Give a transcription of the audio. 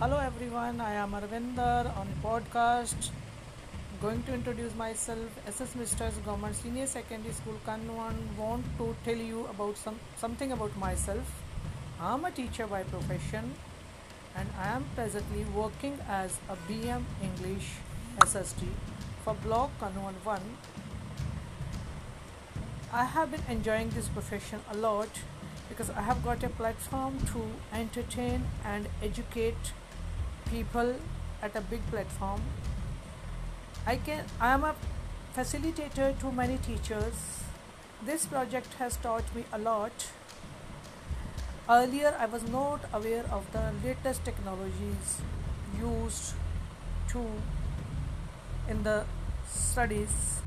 Hello everyone, I am Arvinder on podcast. Going to introduce myself. SS Mistress Government Senior Secondary School Kanwan. Want to tell you about some something about myself. I am a teacher by profession, and I am presently working as a BM English SST for Block Kanwan One. I have been enjoying this profession a lot because I have got a platform to entertain and educate people at a big platform. I can I am a facilitator to many teachers. This project has taught me a lot. Earlier I was not aware of the latest technologies used to in the studies